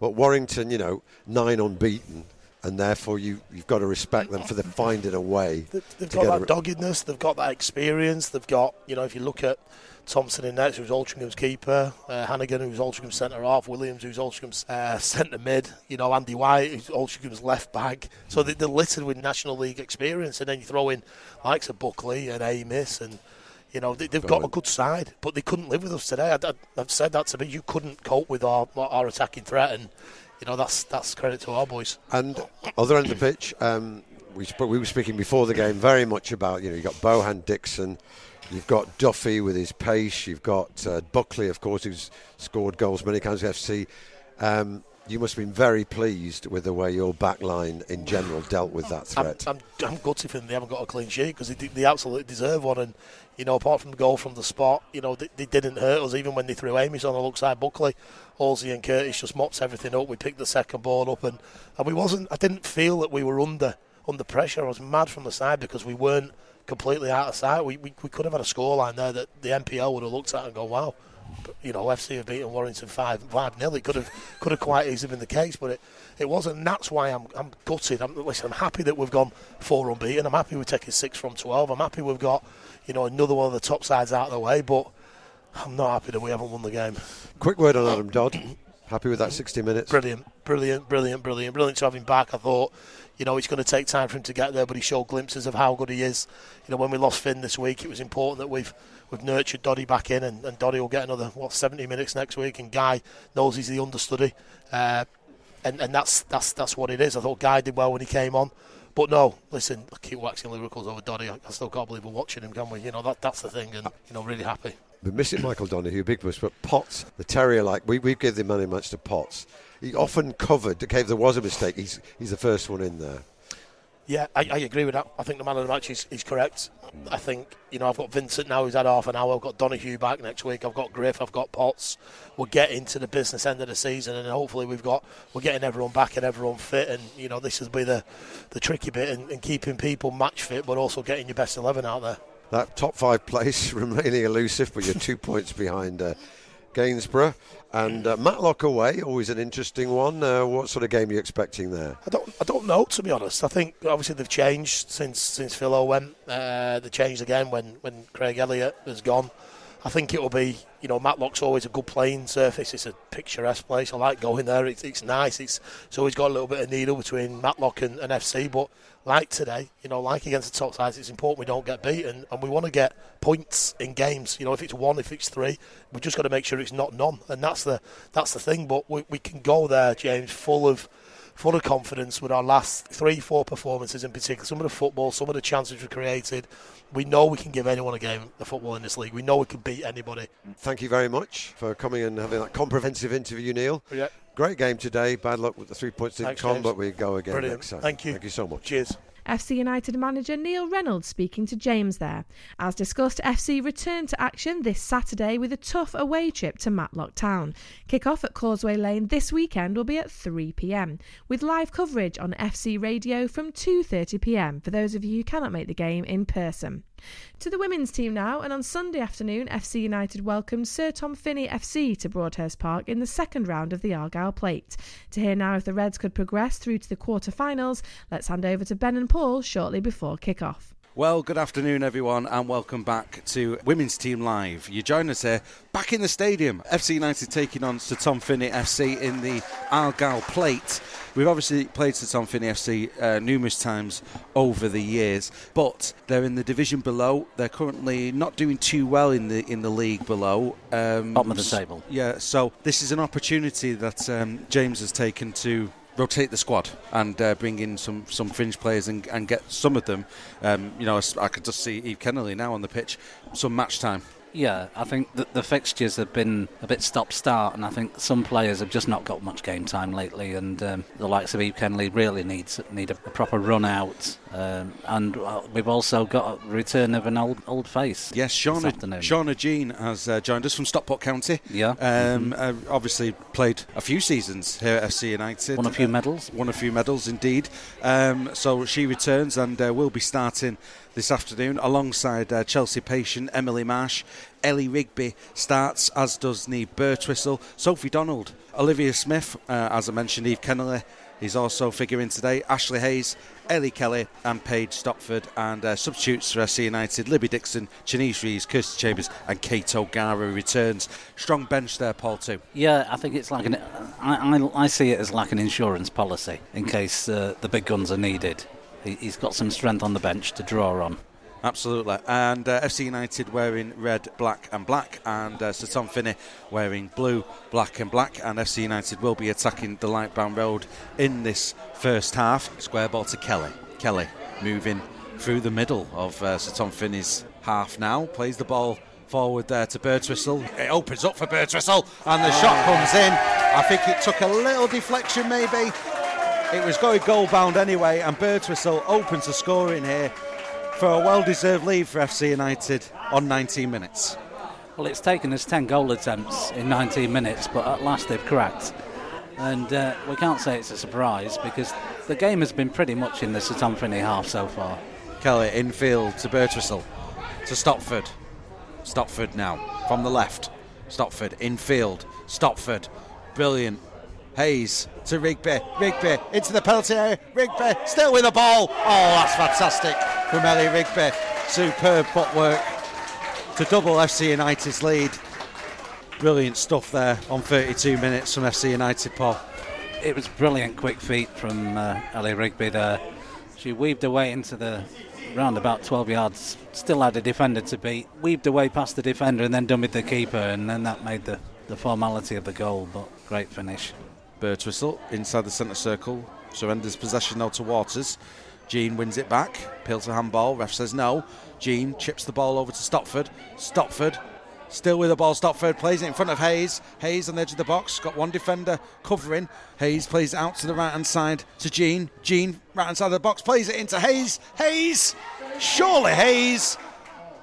But Warrington, you know, nine unbeaten, and therefore you you've got to respect them for the finding a way. They- They've got that a- doggedness. They've got that experience. They've got, you know, if you look at Thompson in next, who's Altrincham's keeper, uh, Hannigan, who's Altrincham's centre half, Williams, who's Altrincham's uh, centre mid, you know, Andy White, who's Altrincham's left back. So they, they're littered with National League experience, and then you throw in likes of Buckley and Amos, and you know they, they've got a good side, but they couldn't live with us today. I, I've said that to me. You couldn't cope with our our attacking threat, and you know that's that's credit to our boys. And other end of the pitch, um, we, sp- we were speaking before the game very much about, you know, you've got Bohan Dixon, you've got Duffy with his pace, you've got uh, Buckley, of course, who's scored goals many times for FC. Um, you must have been very pleased with the way your back line in general dealt with that I'm, threat. I'm, I'm gutted for them. They haven't got a clean sheet because they, they absolutely deserve one. And you know, apart from the goal from the spot, you know, they, they didn't hurt us even when they threw Amos on the look side. Buckley, Halsey, and Curtis just mopped everything up. We picked the second ball up, and, and we wasn't. I didn't feel that we were under under pressure. I was mad from the side because we weren't completely out of sight. We we, we could have had a scoreline there that the NPL would have looked at and gone, wow. But, you know, FC have beaten Warrington five five nil. It could have could have quite easily been the case, but it, it wasn't. And that's why I'm I'm gutted. I'm listen. I'm happy that we've gone four unbeaten. I'm happy we're taking six from twelve. I'm happy we've got you know another one of the top sides out of the way. But I'm not happy that we haven't won the game. Quick word on Adam Dodd. Happy with that 60 minutes? Brilliant, brilliant, brilliant, brilliant, brilliant to have him back. I thought, you know, it's going to take time for him to get there, but he showed glimpses of how good he is. You know, when we lost Finn this week, it was important that we've we've nurtured Doddy back in, and, and Doddy will get another what 70 minutes next week, and Guy knows he's the understudy, uh, and and that's that's that's what it is. I thought Guy did well when he came on. But no, listen, I keep waxing lyricals over Donny. I, I still can't believe we're watching him, can we? You know, that that's the thing, and you know, really happy. We're missing Michael Donahue, big push, but Potts, the terrier, like we we give the money much to Potts. He often covered. Okay, if there was a mistake, he's he's the first one in there. Yeah, I, I agree with that. I think the man of the match is, is correct. I think, you know, I've got Vincent now who's had half an hour. I've got Donahue back next week. I've got Griff. I've got Potts. We're getting to the business end of the season, and hopefully we've got we're getting everyone back and everyone fit. And you know, this will be the the tricky bit in, in keeping people match fit, but also getting your best eleven out there. That top five place remaining elusive, but you're two points behind uh, Gainsborough. And uh, Matlock away, always an interesting one. Uh, what sort of game are you expecting there? I don't, I don't know to be honest. I think obviously they've changed since since Philo went. Uh, they changed again when when Craig Elliott has gone. I think it will be, you know, Matlock's always a good playing surface. It's a picturesque place. I like going there. It's, it's nice. It's, it's always got a little bit of needle between Matlock and, and FC. But like today, you know, like against the top sides, it's important we don't get beaten and we want to get points in games. You know, if it's one, if it's three, we've just got to make sure it's not none. And that's the that's the thing. But we, we can go there, James, full of full of confidence with our last three, four performances in particular. Some of the football, some of the chances we created. We know we can give anyone a game of football in this league. We know we can beat anybody. Thank you very much for coming and having that comprehensive interview, Neil. Yeah. Great game today. Bad luck with the three points didn't come, but we go again Brilliant. next time. Thank you. Thank you so much. Cheers. FC United manager Neil Reynolds speaking to James there. As discussed, FC return to action this Saturday with a tough away trip to Matlock Town. Kick-off at Causeway Lane this weekend will be at 3pm, with live coverage on FC Radio from 2.30pm for those of you who cannot make the game in person. To the women's team now, and on Sunday afternoon, FC United welcomed Sir Tom Finney FC to Broadhurst Park in the second round of the Argyle Plate. To hear now if the Reds could progress through to the quarter-finals, let's hand over to Ben and Paul shortly before kick-off. Well, good afternoon, everyone, and welcome back to Women's Team Live. You join us here back in the stadium. FC United taking on Sir Tom Finney FC in the Argyle Plate. We've obviously played Sir Tom Finney FC uh, numerous times over the years, but they're in the division below. They're currently not doing too well in the in the league below. Um, Bottom of the table. Yeah, so this is an opportunity that um, James has taken to rotate the squad and uh, bring in some, some fringe players and, and get some of them. Um, you know, I could just see Eve Kennelly now on the pitch, some match time. Yeah, I think that the fixtures have been a bit stop-start, and I think some players have just not got much game time lately. And um, the likes of Eve Kennelly really needs need a, a proper run out. Um, and uh, we've also got a return of an old old face. Yes, Shauna. Shauna Jean has uh, joined us from Stockport County. Yeah. Um, uh, obviously played a few seasons here at FC United. Won a few Uh, medals. Won a few medals indeed. Um, so she returns and uh, will be starting this afternoon alongside uh, Chelsea Patient Emily Marsh. Ellie Rigby starts, as does Neve Birtwistle, Sophie Donald, Olivia Smith, uh, as I mentioned, Eve Kennelly is also figuring today, Ashley Hayes, Ellie Kelly, and Paige Stopford, and uh, substitutes for FC United, Libby Dixon, Shanice Rees, Kirsty Chambers, and Kate O'Gara returns. Strong bench there, Paul, too. Yeah, I think it's like an. I, I, I see it as like an insurance policy in case uh, the big guns are needed. He, he's got some strength on the bench to draw on. Absolutely. And uh, FC United wearing red, black, and black, and uh, Sir Tom Finney wearing blue, black, and black. And FC United will be attacking the Lightbowne Road in this first half. Square ball to Kelly. Kelly moving through the middle of uh, Sir Tom Finney's half now. Plays the ball forward there to Birtwistle. It opens up for Birtwistle, and the shot comes in. I think it took a little deflection, maybe. It was going goal bound anyway, and Birtwistle open to scoring here for a well deserved lead for FC United on 19 minutes. Well, it's taken us 10 goal attempts in 19 minutes, but at last they've cracked. And uh, we can't say it's a surprise because the game has been pretty much in the Tom half so far. Kelly infield to Birtwistle to Stopford. Stopford now from the left. Stopford infield. Stopford. Brilliant. Hayes to Rigby. Rigby into the penalty area. Rigby still with the ball. Oh, that's fantastic from Ellie Rigby. Superb footwork to double FC United's lead. Brilliant stuff there on 32 minutes from FC United, Paul. It was brilliant quick feet from uh, Ellie Rigby there. She weaved away into the round about 12 yards, still had a defender to beat, weaved away past the defender and then dummied the keeper, and then that made the, the formality of the goal, but great finish. Birtwistle inside the centre circle. Surrenders possession now to Waters. Jean wins it back. Appeals a handball. Ref says no. Jean chips the ball over to Stopford. Stopford Still with the ball, Stopford plays it in front of Hayes. Hayes on the edge of the box, got one defender covering. Hayes plays it out to the right hand side to Jean. Jean, right hand side of the box, plays it into Hayes. Hayes! Surely Hayes!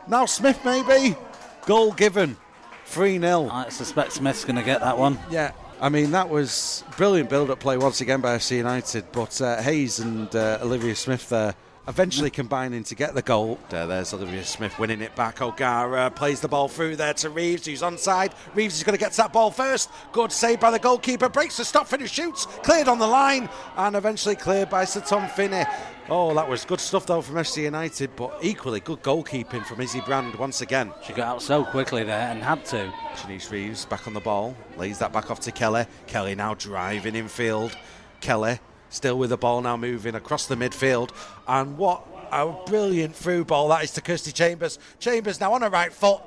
Now Smith, maybe? Goal given. 3 0. I suspect Smith's going to get that one. Yeah. I mean, that was brilliant build up play once again by FC United, but uh, Hayes and uh, Olivia Smith there eventually combining to get the goal. Uh, there's Olivia Smith winning it back. O'Gara plays the ball through there to Reeves, who's onside. Reeves is going to get to that ball first. Good save by the goalkeeper. Breaks the stop, finish, shoots. Cleared on the line and eventually cleared by Sir Tom Finney. Oh, that was good stuff though from FC United, but equally good goalkeeping from Izzy Brand once again. She got out so quickly there and had to. Shanice Reeves back on the ball, lays that back off to Kelly. Kelly now driving in field. Kelly Still with the ball now moving across the midfield. And what a brilliant through ball that is to Kirsty Chambers. Chambers now on her right foot.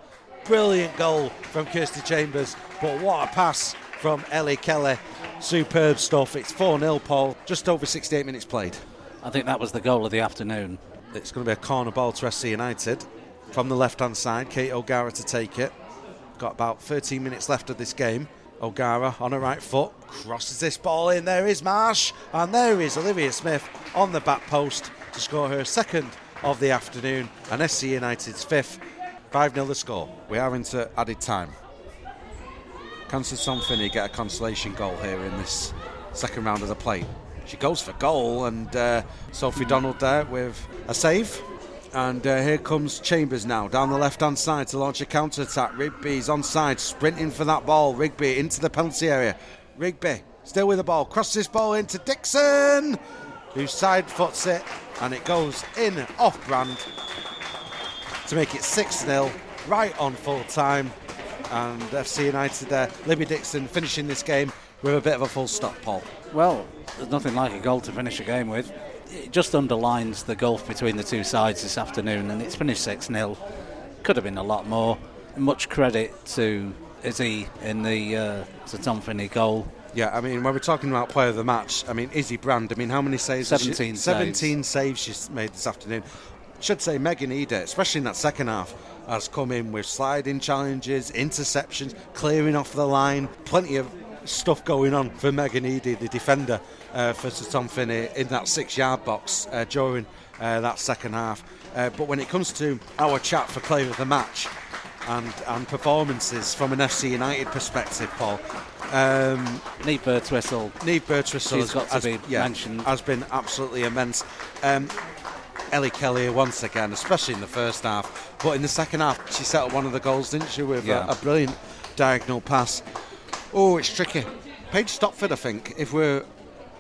Brilliant goal from Kirsty Chambers. But what a pass from Ellie Kelly. Superb stuff. It's 4 0, Paul. Just over 68 minutes played. I think that was the goal of the afternoon. It's going to be a corner ball to FC United. From the left hand side, Kate O'Gara to take it. Got about 13 minutes left of this game. O'Gara on her right foot crosses this ball in. There is Marsh, and there is Olivia Smith on the back post to score her second of the afternoon, and FC United's fifth. 5 0 the score. We are into added time. Can Tom Finney get a consolation goal here in this second round of the play? She goes for goal, and uh, Sophie Donald there with a save. And uh, here comes Chambers now down the left hand side to launch a counter attack. Rigby's onside, sprinting for that ball. Rigby into the penalty area. Rigby still with the ball, crosses this ball into Dixon, who side foots it, and it goes in off brand to make it 6 0, right on full time. And FC United there, Libby Dixon finishing this game with a bit of a full stop, Paul. Well, there's nothing like a goal to finish a game with it just underlines the gulf between the two sides this afternoon, and it's finished 6 0. Could have been a lot more. Much credit to Izzy in the uh, Sir Tom Finney goal. Yeah, I mean, when we're talking about player of the match, I mean, Izzy Brand, I mean, how many saves? 17 she, saves. 17 saves she's made this afternoon. Should say Megan Eady, especially in that second half, has come in with sliding challenges, interceptions, clearing off the line, plenty of stuff going on for Megan Eady, the defender uh, for Sir Tom Finney, in that six yard box uh, during uh, that second half. Uh, but when it comes to our chat for player of the match and, and performances from an FC United perspective, Paul. Um, Neve Birtwistle. Neve Birtwistle has, got to has, be yeah, mentioned. Has been absolutely immense. Um, Ellie Kelly once again, especially in the first half. But in the second half, she set up one of the goals, didn't she, with yeah. a, a brilliant diagonal pass. Oh, it's tricky. Paige Stopford, I think, if we're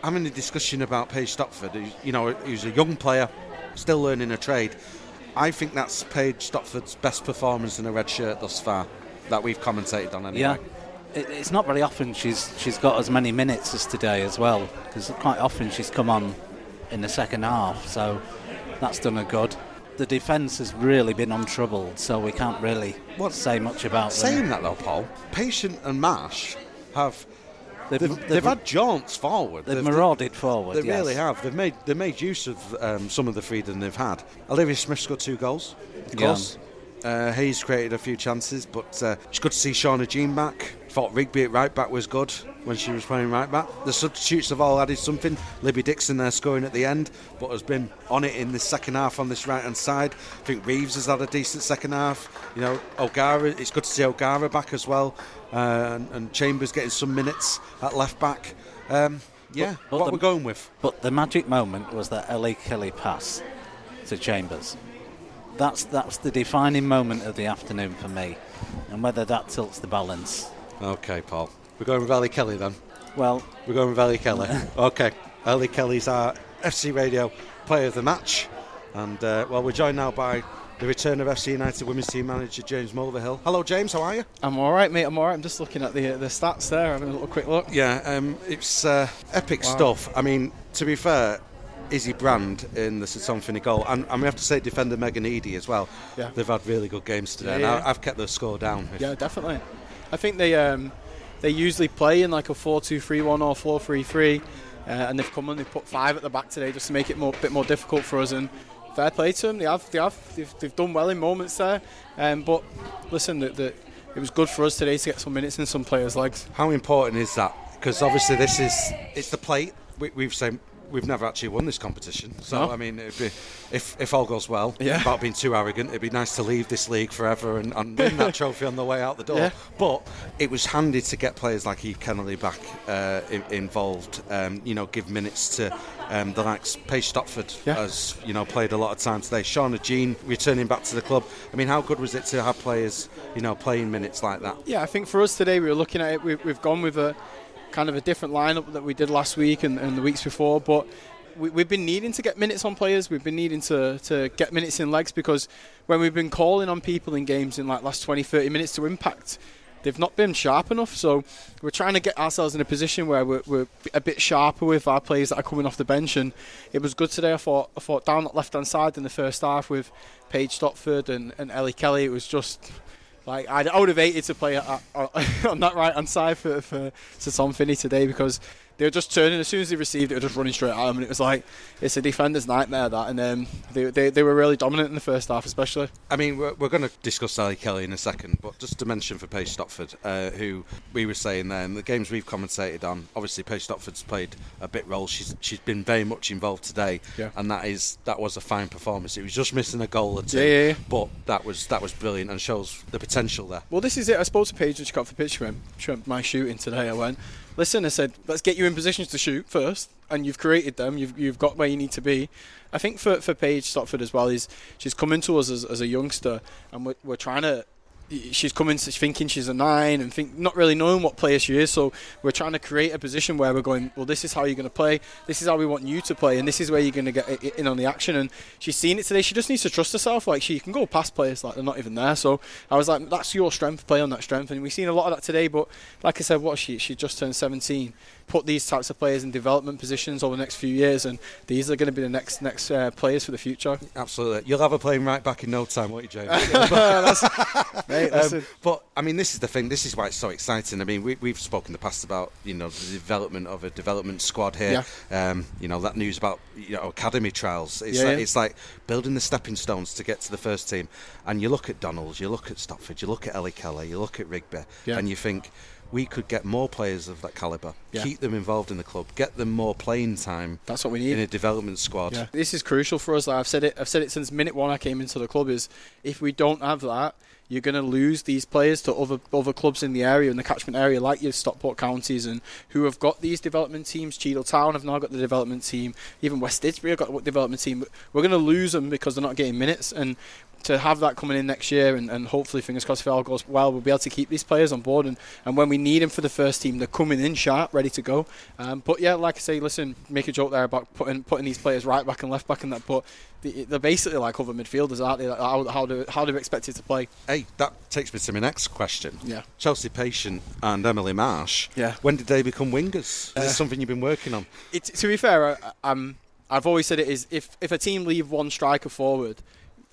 having a discussion about Paige Stopford, you know, who's a young player, still learning a trade, I think that's Paige Stopford's best performance in a red shirt thus far that we've commentated on anyway. Yeah. It's not very often she's she's got as many minutes as today as well, because quite often she's come on in the second half, so that's done her good. The defence has really been untroubled, so we can't really what, say much about saying them. that though, Paul. Patient and Marsh have They've, they've, they've, had jaunts forward. They've, marauded forward. They yes. really have. They've made they made use of um, some of the freedom they've had. Olivia Smith scored two goals, of course. Uh, Hayes created a few chances, but uh, it's good to see Shauna Jean back. Thought Rigby at right back was good when she was playing right back. The substitutes have all added something. Libby Dixon there scoring at the end, but has been on it in the second half on this right hand side. I think Reeves has had a decent second half. You know, O'Gara, it's good to see O'Gara back as well. Uh, and, and, Chambers getting some minutes at left back. Um, yeah, but, but what the, we're going with. But the magic moment was that Ellie Kelly pass to Chambers. That's that's the defining moment of the afternoon for me, and whether that tilts the balance. Okay, Paul. We're going with Ellie Kelly then. Well, we're going with Ellie Kelly. okay, Ellie Kelly's our FC Radio Player of the Match, and uh, well, we're joined now by the return of FC United women's team manager James Mulvihill. Hello, James. How are you? I'm all right, mate. I'm all right. I'm just looking at the the stats there, having a little quick look. Yeah, um, it's uh, epic wow. stuff. I mean, to be fair. Izzy Brand in the Sir Tom Finney goal, and, and we have to say defender Megan Eady as well. Yeah. They've had really good games today. Yeah, yeah. I've kept the score down. Yeah, definitely. I think they um, they usually play in like a 4-2-3-1 or 4-3-3. uh, and they've come on. They've put five at the back today just to make it a bit more difficult for us. And fair play to them. They have, they have, they've, they've done well in moments there. Um, but listen, the, the, it was good for us today to get some minutes in some players' legs. How important is that? Because obviously this is it's the plate. We, we've said we've never actually won this competition. So No. I mean, it'd be, if if all goes well, Yeah. without being too arrogant, it'd be nice to leave this league forever and, and win that trophy on the way out the door. Yeah. But it was handy to get players like Eve Kennelly back uh, in, involved. Um, you know, give minutes to um, the likes. Paige Stopford Yeah. has you know played a lot of time today. Shauna Jean returning back to the club. I mean, how good was it to have players you know playing minutes like that? Yeah, I think for us today, we were looking at it. We've, we've gone with a kind of a different lineup that we did last week and, and the weeks before, but we, we've been needing to get minutes on players. We've been needing to, to get minutes in legs because when we've been calling on people in games in like last 20, 30 minutes to impact, they've not been sharp enough. So we're trying to get ourselves in a position where we're, we're a bit sharper with our players that are coming off the bench. And it was good today. I thought, I thought down that left hand side in the first half with Paige Stopford and, and Ellie Kelly, it was just. Like I'd, I would have hated to play at, at, on that right hand side for, for to Tom Finney today because they were just turning as soon as they received it, they were just running straight at him, and it was like it's a defender's nightmare that. And um, they, they they were really dominant in the first half, especially. I mean, we're, we're going to discuss Ellie Kelly in a second, but just to mention for Paige Stopford, uh, who we were saying there, and the games we've commentated on, obviously Paige Stopford's played a bit role. She's she's been very much involved today, Yeah. and that is that was a fine performance. It was just missing a goal or two, Yeah, yeah, yeah. but that was that was brilliant and shows the potential there. Well, this is it. I spoke to Paige when she got the pitch. She went, she went, my shooting today. I went, listen, I said, let's get you in positions to shoot first. And you've created them. You've, you've got where you need to be. I think for, for Paige Stopford as well is she's coming to us as, as a youngster, and we're, we're trying to. She's coming to thinking she's a nine and think not really knowing what player she is. So we're trying to create a position where we're going. Well, this is how you're going to play. This is how we want you to play, and this is where you're going to get in on the action. And she's seen it today. She just needs to trust herself. Like she can go past players like they're not even there. So I was like, that's your strength. Play on that strength, and we've seen a lot of that today. But like I said, what she she just turned 17. Put these types of players in development positions over the next few years, and these are going to be the next next uh, players for the future. Absolutely, you'll have a playing right back in no time, won't you, James? Mate, Um, but I mean, this is the thing. This is why it's so exciting. I mean, we, we've spoken in the past about you know the development of a development squad here. Um, you know that news about you know academy trials. It's Yeah, like yeah. it's like building the stepping stones to get to the first team. And you look at Donalds, you look at Stopford, you look at Ellie Kelly, you look at Rigby, Yeah. and you think. We could get more players of that calibre, Yeah. keep them involved in the club, get them more playing time That's what we need. in a development squad. Yeah. This is crucial for us. Like I've said it. I've said it since minute one I came into the club. Is if we don't have that, you're going to lose these players to other other clubs in the area in the catchment area, like your Stockport counties, and who have got these development teams. Cheadle Town have now got the development team. Even West Didsbury have got the development team. We're going to lose them because they're not getting minutes and. To have that coming in next year, and, and hopefully, fingers crossed, if it all goes well, we'll be able to keep these players on board. And, and when we need them for the first team, they're coming in sharp, ready to go. Um, but yeah, like I say, listen, make a joke there about putting putting these players right back and left back and that. But they- they're basically like other midfielders, aren't they? Like how, how do how do we expect it to play? Hey, that takes me to my next question. Yeah. Chelsea Patient and Emily Marsh. Yeah. When did they become wingers? Is Uh, this something you've been working on? It, to be fair, I, I'm I've always said it is if if a team leave one striker forward.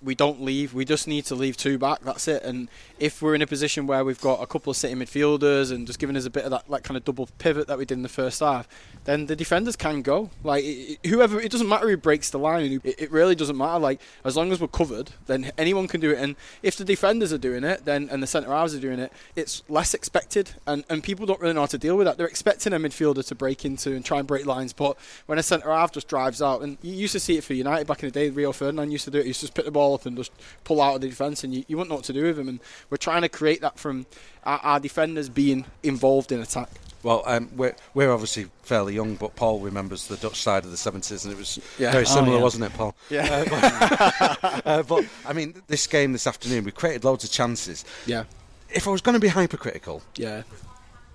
We don't leave. We just need to leave two back. That's it. And if we're in a position where we've got a couple of sitting midfielders and just giving us a bit of that, like kind of double pivot that we did in the first half, then the defenders can go. Like whoever, it doesn't matter who breaks the line. It, it really doesn't matter. Like as long as we're covered, then anyone can do it. And if the defenders are doing it, then and the centre halves are doing it, it's less expected. And and people don't really know how to deal with that. They're expecting a midfielder to break into and try and break lines, but when a centre half just drives out, and you used to see it for United back in the day. Rio Ferdinand used to do it. He used to just pick the ball up and just pull out of the defence, and you, you wouldn't know what to do with him. And we're trying to create that from our, our defenders being involved in attack. Well, um, we're, we're obviously fairly young, but Paul remembers the Dutch side of the 70s, and it was Yeah. very Oh, similar, yeah. wasn't it, Paul? Yeah. Uh, but, uh, but, I mean, this game this afternoon, we created loads of chances. Yeah. If I was going to be hypercritical, Yeah.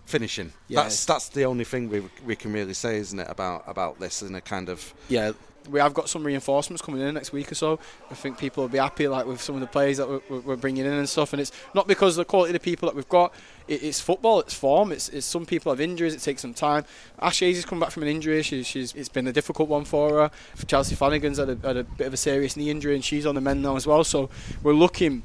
finishing. Yeah. That's that's the only thing we we can really say, isn't it, about about this in a kind of yeah, we have got some reinforcements coming in next week or so. I think people will be happy, like with some of the players that we're, we're- bringing in and stuff. And it's not because of the quality of the people that we've got. It, it's football, it's form. It's, it's some people have injuries. It takes some time. Ash Hayes come back from an injury. She, she's it's been a difficult one for her. Chelsea Flanagan's had a, had a bit of a serious knee injury, and she's on the mend now as well. So we're looking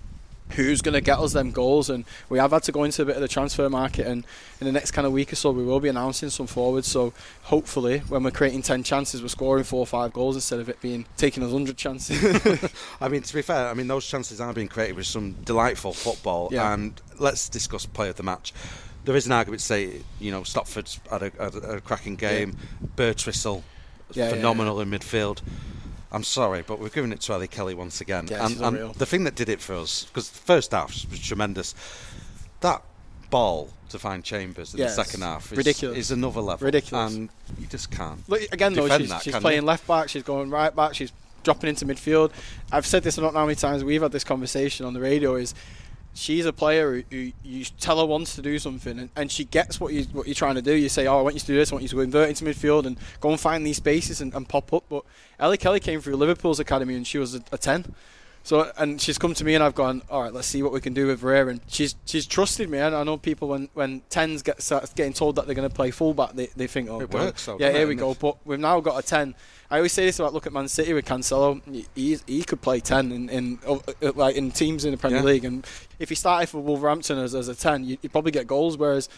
who's going to get us them goals. And we have had to go into a bit of the transfer market, and in the next kind of week or so, we will be announcing some forwards. So hopefully, when we're creating 10 chances, we're scoring four or five goals instead of it being taking us 100 chances. I mean, to be fair, I mean those chances are being created with some delightful football. Yeah. And let's discuss play of the match. There is an argument to say, you know, Stopford's had a, had a, cracking game. Yeah, yeah, phenomenal in midfield. I'm sorry, but we're giving it to Ellie Kelly once again. Yeah, and, and the thing that did it for us, because the first half was tremendous, that ball to find Chambers in Yes, the second half is, ridiculous. is another level. Ridiculous. And you just can't. Look, again, though, she's, that, she's playing you? left back, she's going right back, she's dropping into midfield. I've said this, know how many times we've had this conversation on the radio. Is she's a player who, who you tell her wants to do something, and, and she gets what you what you're trying to do. You say, "Oh, I want you to do this. I want you to go invert into midfield and go and find these spaces and, and pop up." But Ellie Kelly came through Liverpool's academy, and she was a, a ten. So and she's come to me and I've gone, all right, let's see what we can do with her. And she's she's trusted me. And I know people when when tens get start getting told that they're going to play fullback, they, they think, oh, It works, yeah, here we go. But we've now got a ten. I always say this about look at Man City with Cancelo. He he could play ten in, in uh, uh, like in teams in the Premier Yeah. League. And if he started for Wolverhampton as, as a ten, you, you'd probably get goals. Whereas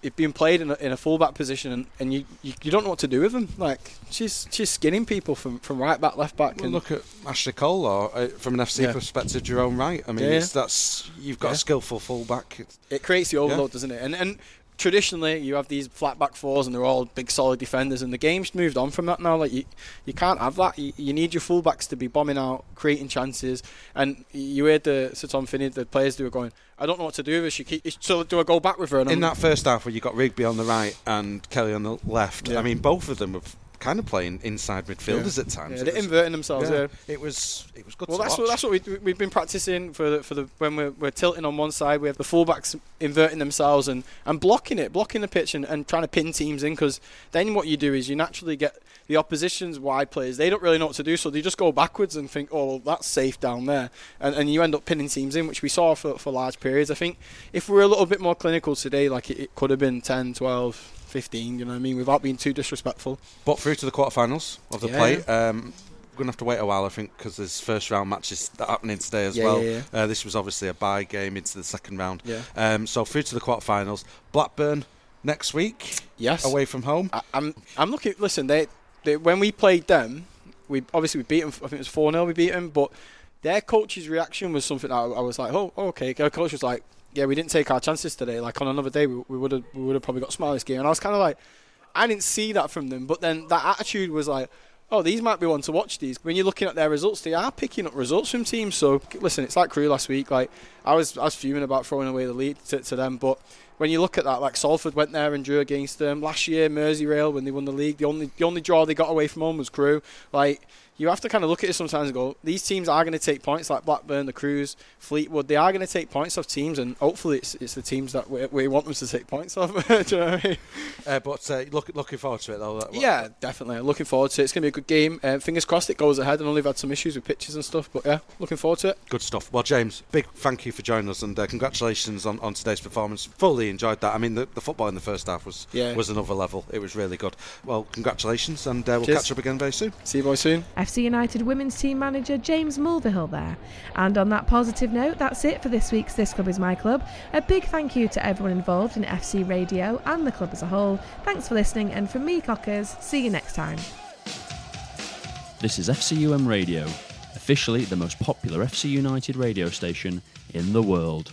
it being played in a, in a fullback position and, and you, you you don't know what to do with him. Like she's she's skinning people from, from right back, left back. Well, and look at Ashley Cole, or uh, from an FC Yeah. perspective, Jerome Wright. I mean, Yeah, it's, that's you've got a skillful fullback. It creates the overload, doesn't it? And and traditionally you have these flat back fours and they're all big solid defenders and the game's moved on from that now. Like you you can't have that. You, you need your fullbacks to be bombing out creating chances. And you heard the Sir Tom Finney the players who were going I don't know what to do with her so do I go back with her? And In I'm- that first half, where you got Rigby on the right and Kelly on the left, Yeah. I mean, both of them were kind of playing inside midfielders at times. yeah, they're was- inverting themselves yeah. It was it was good Well, to that's watch. what that's what we, we've been practicing for the, for the when we're, we're tilting on one side. We have the fullbacks inverting themselves and, and blocking it, blocking the pitch, and, and trying to pin teams in. Because then what you do is you naturally get the opposition's wide players. They don't really know what to do, so they just go backwards and think, "Oh, well, that's safe down there," and, and you end up pinning teams in, which we saw for, for large periods. I think if we were a little bit more clinical today, like it, it could have been 10, 12, 15, You know what I mean? Without being too disrespectful. But through to the quarterfinals of the Yeah, play. Um, we're going to have to wait a while, I think, because there's first round matches happening today as Yeah, well. yeah, Uh, this was obviously a bye game into the second round. Yeah. Um, so through to the quarterfinals. Blackburn next week. Yes. Away from home. I, I'm I'm looking. Listen, they, they when we played them, we obviously we beat them. I think it was four 0 We beat them, but their coach's reaction was something that I, I was like, oh, okay. Their coach was like, yeah, we didn't take our chances today. Like on another day, we would have we would have probably got smart this game. And I was kind of like, I didn't see that from them. But then that attitude was like. Oh, these might be one to watch. These when you're looking at their results, they are picking up results from teams. So listen, it's like Crewe last week. Like I was, I was fuming about throwing away the lead to, to them, but when you look at that, like Salford went there and drew against them last year. Merseyrail when they won the league, the only the only draw they got away from home was Crewe. Like you have to kind of look at it sometimes and go, these teams are going to take points, like Blackburn, the Crewes, Fleetwood. They are going to take points off teams, and hopefully it's, it's the teams that we, we want them to take points off. Do you know what I mean? Uh, but uh, look, looking forward to it, though. That- Yeah, definitely. Looking forward to it. It's going to be a good game. Uh, fingers crossed it goes ahead. I know they've had some issues with pitches and stuff, but yeah, looking forward to it. Good stuff. Well, James, big thank you for joining us and uh, congratulations on, on today's performance. Fully enjoyed that. I mean, the, the football in the first half was Yeah. was another level. It was really good. Well, congratulations, and uh, we'll Cheers. catch up again very soon. See you boys soon. FC United women's team manager James Mulvihill there. And on that positive note, that's it for this week's This Club Is My Club. A big thank you to everyone involved in FC Radio and the club as a whole. Thanks for listening, and from me, Cockers, see you next time. This is FCUM Radio, officially the most popular FC United radio station in the world.